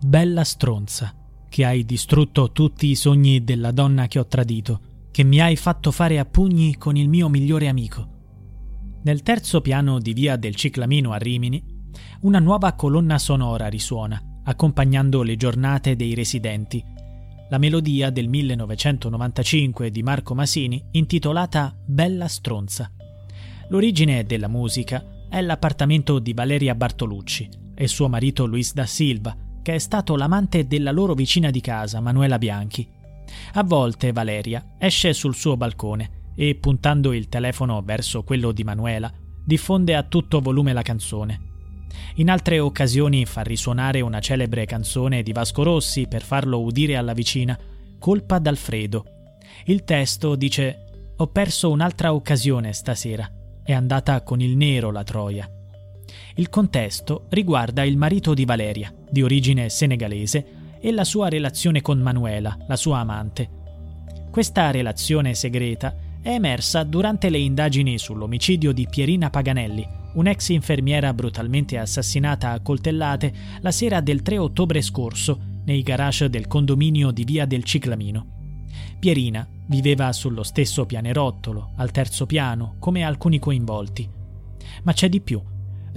Bella stronza, che hai distrutto tutti i sogni della donna che ho tradito, che mi hai fatto fare a pugni con il mio migliore amico. Nel terzo piano di via del Ciclamino a Rimini, una nuova colonna sonora risuona, accompagnando le giornate dei residenti. La melodia del 1995 di Marco Masini intitolata Bella stronza. L'origine della musica è l'appartamento di Valeria Bartolucci e suo marito Luis da Silva, che è stato l'amante della loro vicina di casa, Manuela Bianchi. A volte Valeria esce sul suo balcone e, puntando il telefono verso quello di Manuela, diffonde a tutto volume la canzone. In altre occasioni fa risuonare una celebre canzone di Vasco Rossi per farlo udire alla vicina, Colpa d'Alfredo. Il testo dice Ho perso un'altra occasione stasera. È andata con il nero la troia. Il contesto riguarda il marito di Valeria, di origine senegalese, e la sua relazione con Manuela, la sua amante. Questa relazione segreta è emersa durante le indagini sull'omicidio di Pierina Paganelli, un'ex infermiera brutalmente assassinata a coltellate la sera del 3 ottobre scorso nei garage del condominio di Via del Ciclamino. Pierina viveva sullo stesso pianerottolo, al terzo piano, come alcuni coinvolti. Ma c'è di più.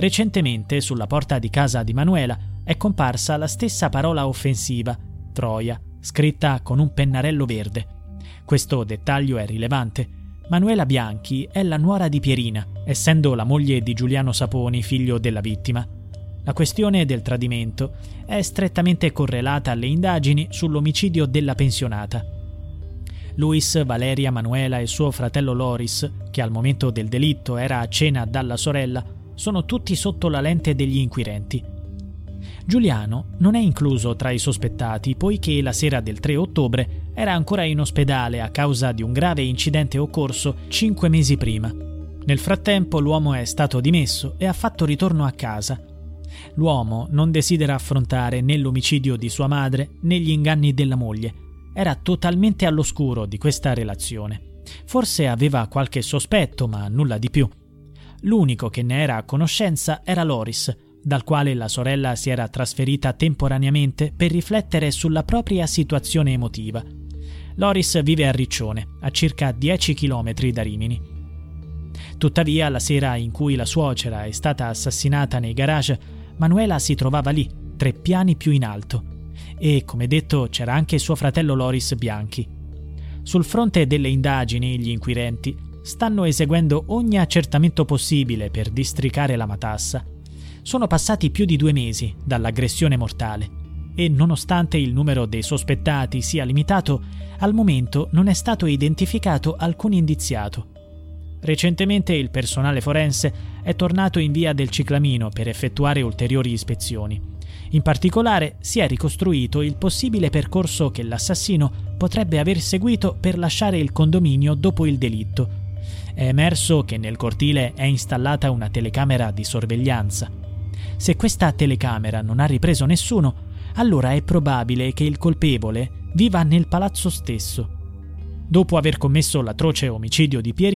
Recentemente, sulla porta di casa di Manuela, è comparsa la stessa parola offensiva, Troia, scritta con un pennarello verde. Questo dettaglio è rilevante. Manuela Bianchi è la nuora di Pierina, essendo la moglie di Giuliano Saponi, figlio della vittima. La questione del tradimento è strettamente correlata alle indagini sull'omicidio della pensionata. Luis, Valeria, Manuela e suo fratello Loris, che al momento del delitto era a cena dalla sorella, sono tutti sotto la lente degli inquirenti. Giuliano non è incluso tra i sospettati poiché la sera del 3 ottobre era ancora in ospedale a causa di un grave incidente occorso cinque mesi prima. Nel frattempo l'uomo è stato dimesso e ha fatto ritorno a casa. L'uomo non desidera affrontare né l'omicidio di sua madre né gli inganni della moglie. Era totalmente all'oscuro di questa relazione. Forse aveva qualche sospetto, ma nulla di più. L'unico che ne era a conoscenza era Loris, dal quale la sorella si era trasferita temporaneamente per riflettere sulla propria situazione emotiva. Loris vive a Riccione, a circa 10 km da Rimini. Tuttavia, la sera in cui la suocera è stata assassinata nei garage, Manuela si trovava lì, tre piani più in alto. E, come detto, c'era anche suo fratello Loris Bianchi. Sul fronte delle indagini, gli inquirenti stanno eseguendo ogni accertamento possibile per districare la matassa. Sono passati più di due mesi dall'aggressione mortale e nonostante il numero dei sospettati sia limitato, al momento non è stato identificato alcun indiziato. Recentemente il personale forense è tornato in via del Ciclamino per effettuare ulteriori ispezioni. In particolare si è ricostruito il possibile percorso che l'assassino potrebbe aver seguito per lasciare il condominio dopo il delitto è emerso che nel cortile è installata una telecamera di sorveglianza. Se questa telecamera non ha ripreso nessuno, allora è probabile che il colpevole viva nel palazzo stesso. Dopo aver commesso l'atroce omicidio di Pieri,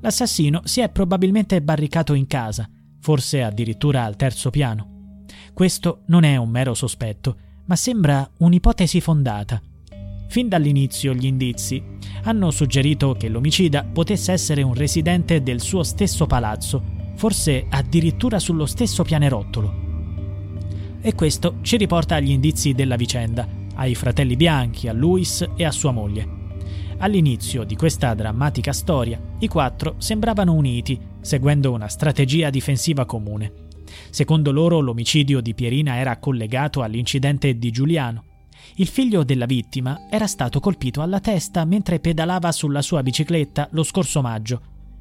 L'assassino si è probabilmente barricato in casa, forse addirittura al terzo piano. Questo non è un mero sospetto, ma sembra un'ipotesi fondata. Fin dall'inizio gli indizi hanno suggerito che l'omicida potesse essere un residente del suo stesso palazzo, forse addirittura sullo stesso pianerottolo. E questo ci riporta agli indizi della vicenda, ai fratelli bianchi, a Louis e a sua moglie. All'inizio di questa drammatica storia, i quattro sembravano uniti, seguendo una strategia difensiva comune. Secondo loro l'omicidio di Pierina era collegato all'incidente di Giuliano. Il figlio della vittima era stato colpito alla testa mentre pedalava sulla sua bicicletta lo scorso maggio.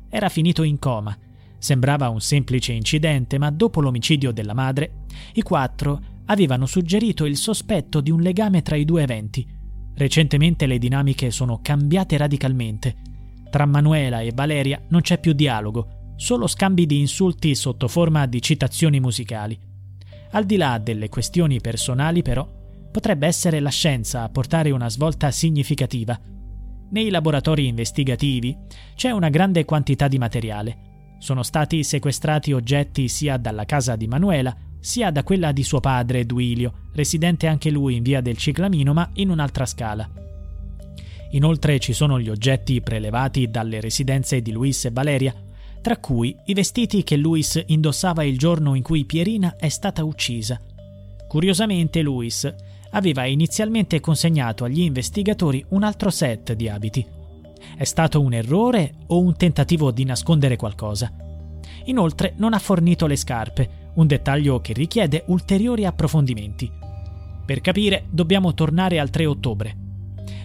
Era finito in coma. Sembrava un semplice incidente, ma dopo l'omicidio della madre, i quattro avevano suggerito il sospetto di un legame tra i due eventi Recentemente le dinamiche sono cambiate radicalmente. Tra Manuela e Valeria non c'è più dialogo, solo scambi di insulti sotto forma di citazioni musicali. Al di là delle questioni personali, però, potrebbe essere la scienza a portare una svolta significativa. Nei laboratori investigativi c'è una grande quantità di materiale. Sono stati sequestrati oggetti sia dalla casa di Manuela sia da quella di suo padre Duilio, residente anche lui in via del Ciclamino ma in un'altra scala. Inoltre ci sono gli oggetti prelevati dalle residenze di Luis e Valeria, tra cui i vestiti che Luis indossava il giorno in cui Pierina è stata uccisa. Curiosamente Luis aveva inizialmente consegnato agli investigatori un altro set di abiti. È stato un errore o un tentativo di nascondere qualcosa? Inoltre non ha fornito le scarpe, un dettaglio che richiede ulteriori approfondimenti. Per capire dobbiamo tornare al 3 ottobre.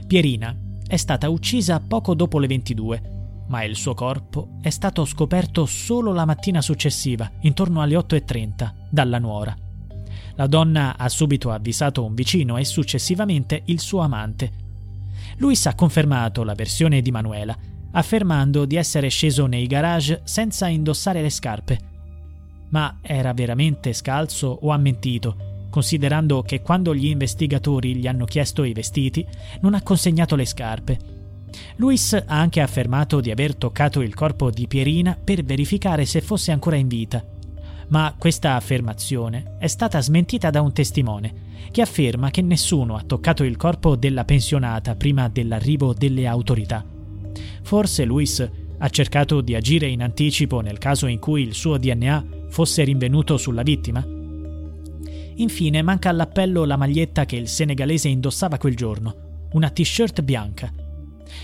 Pierina è stata uccisa poco dopo le 22, ma il suo corpo è stato scoperto solo la mattina successiva, intorno alle 8.30, dalla nuora. La donna ha subito avvisato un vicino e successivamente il suo amante. Luis ha confermato la versione di Manuela, affermando di essere sceso nei garage senza indossare le scarpe ma era veramente scalzo o ha mentito, considerando che quando gli investigatori gli hanno chiesto i vestiti non ha consegnato le scarpe. Luis ha anche affermato di aver toccato il corpo di Pierina per verificare se fosse ancora in vita. Ma questa affermazione è stata smentita da un testimone, che afferma che nessuno ha toccato il corpo della pensionata prima dell'arrivo delle autorità. Forse Luis ha cercato di agire in anticipo nel caso in cui il suo DNA fosse rinvenuto sulla vittima? Infine manca all'appello la maglietta che il senegalese indossava quel giorno, una t-shirt bianca.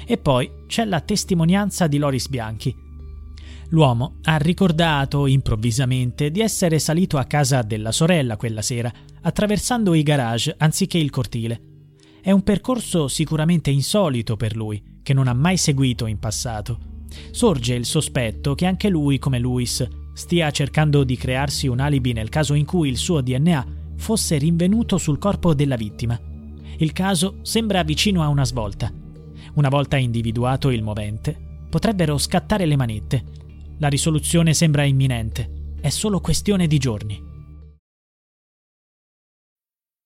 E poi c'è la testimonianza di Loris Bianchi. L'uomo ha ricordato improvvisamente di essere salito a casa della sorella quella sera, attraversando i garage anziché il cortile. È un percorso sicuramente insolito per lui, che non ha mai seguito in passato. Sorge il sospetto che anche lui, come Luis, stia cercando di crearsi un alibi nel caso in cui il suo DNA fosse rinvenuto sul corpo della vittima. Il caso sembra vicino a una svolta. Una volta individuato il movente, potrebbero scattare le manette. La risoluzione sembra imminente. È solo questione di giorni.